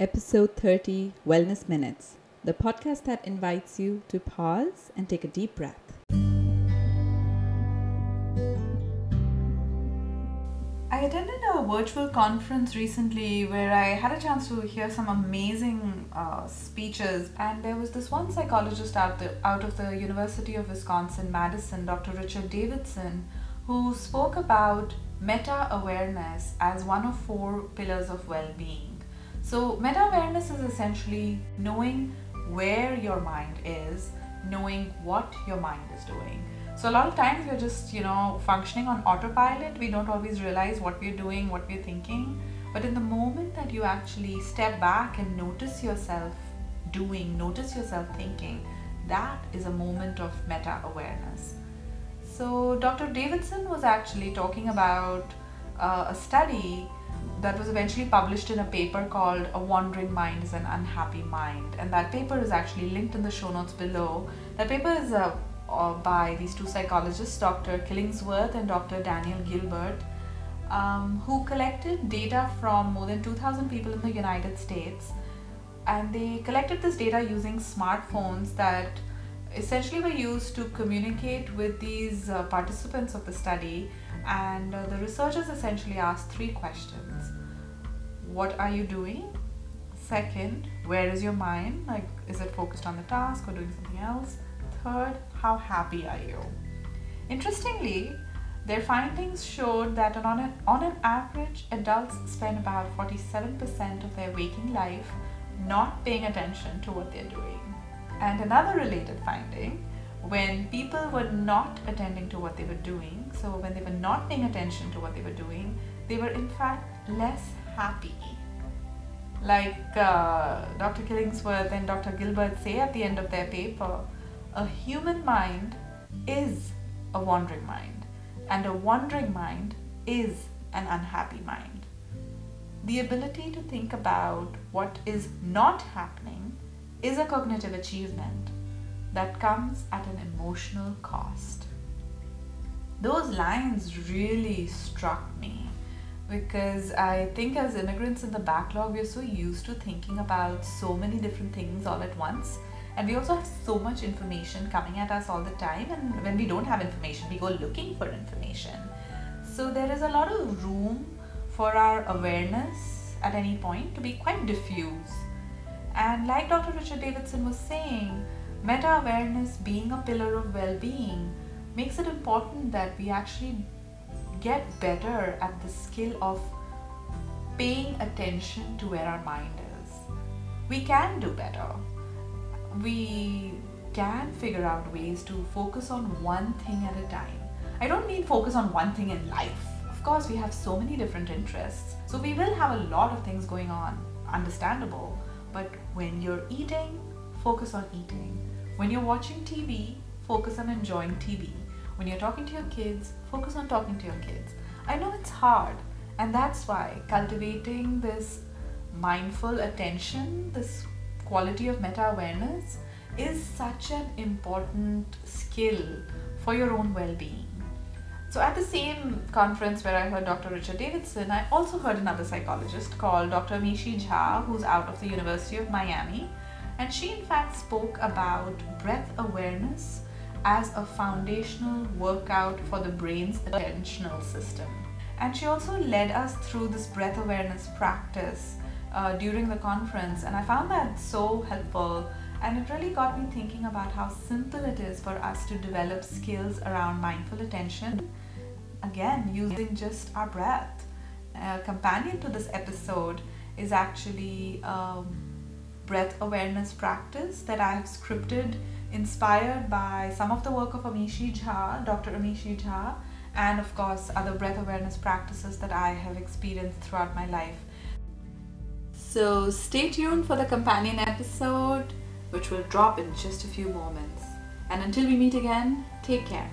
Episode 30 Wellness Minutes, the podcast that invites you to pause and take a deep breath. I attended a virtual conference recently where I had a chance to hear some amazing uh, speeches, and there was this one psychologist out, the, out of the University of Wisconsin Madison, Dr. Richard Davidson, who spoke about meta awareness as one of four pillars of well being. So, meta awareness is essentially knowing where your mind is, knowing what your mind is doing. So a lot of times we're just, you know, functioning on autopilot. We don't always realize what we're doing, what we're thinking. But in the moment that you actually step back and notice yourself doing, notice yourself thinking, that is a moment of meta awareness. So Dr. Davidson was actually talking about uh, a study that was eventually published in a paper called A Wandering Mind is an Unhappy Mind. And that paper is actually linked in the show notes below. That paper is a uh, by these two psychologists, Dr. Killingsworth and Dr. Daniel Gilbert, um, who collected data from more than 2,000 people in the United States. And they collected this data using smartphones that essentially were used to communicate with these uh, participants of the study. And uh, the researchers essentially asked three questions What are you doing? Second, where is your mind? Like, is it focused on the task or doing something else? Third, how happy are you? Interestingly, their findings showed that on an, on an average, adults spend about 47% of their waking life not paying attention to what they're doing. And another related finding when people were not attending to what they were doing, so when they were not paying attention to what they were doing, they were in fact less happy. Like uh, Dr. Killingsworth and Dr. Gilbert say at the end of their paper, a human mind is a wandering mind, and a wandering mind is an unhappy mind. The ability to think about what is not happening is a cognitive achievement that comes at an emotional cost. Those lines really struck me because I think as immigrants in the backlog, we're so used to thinking about so many different things all at once. And we also have so much information coming at us all the time. And when we don't have information we go looking for information. So there is a lot of room for our awareness at any point to be quite diffuse and like dr richard davidson was saying meta awareness being a pillar of well-being makes it important that we actually get better at the skill of paying attention to where our mind is we can do better we can figure out ways to focus on one thing at a time. I don't mean focus on one thing in life. Of course, we have so many different interests. So we will have a lot of things going on, understandable. But when you're eating, focus on eating. When you're watching TV, focus on enjoying TV. When you're talking to your kids, focus on talking to your kids. I know it's hard, and that's why cultivating this mindful attention, this quality of meta awareness is such an important skill for your own well being. So, at the same conference where I heard Dr. Richard Davidson, I also heard another psychologist called Dr. Amishi Jha, who's out of the University of Miami. And she, in fact, spoke about breath awareness as a foundational workout for the brain's attentional system. And she also led us through this breath awareness practice uh, during the conference, and I found that so helpful. And it really got me thinking about how simple it is for us to develop skills around mindful attention. Again, using just our breath. A companion to this episode is actually a breath awareness practice that I have scripted inspired by some of the work of Amishi Jha, Dr. Amishi Jha, and of course other breath awareness practices that I have experienced throughout my life. So stay tuned for the companion episode, which will drop in just a few moments. And until we meet again, take care.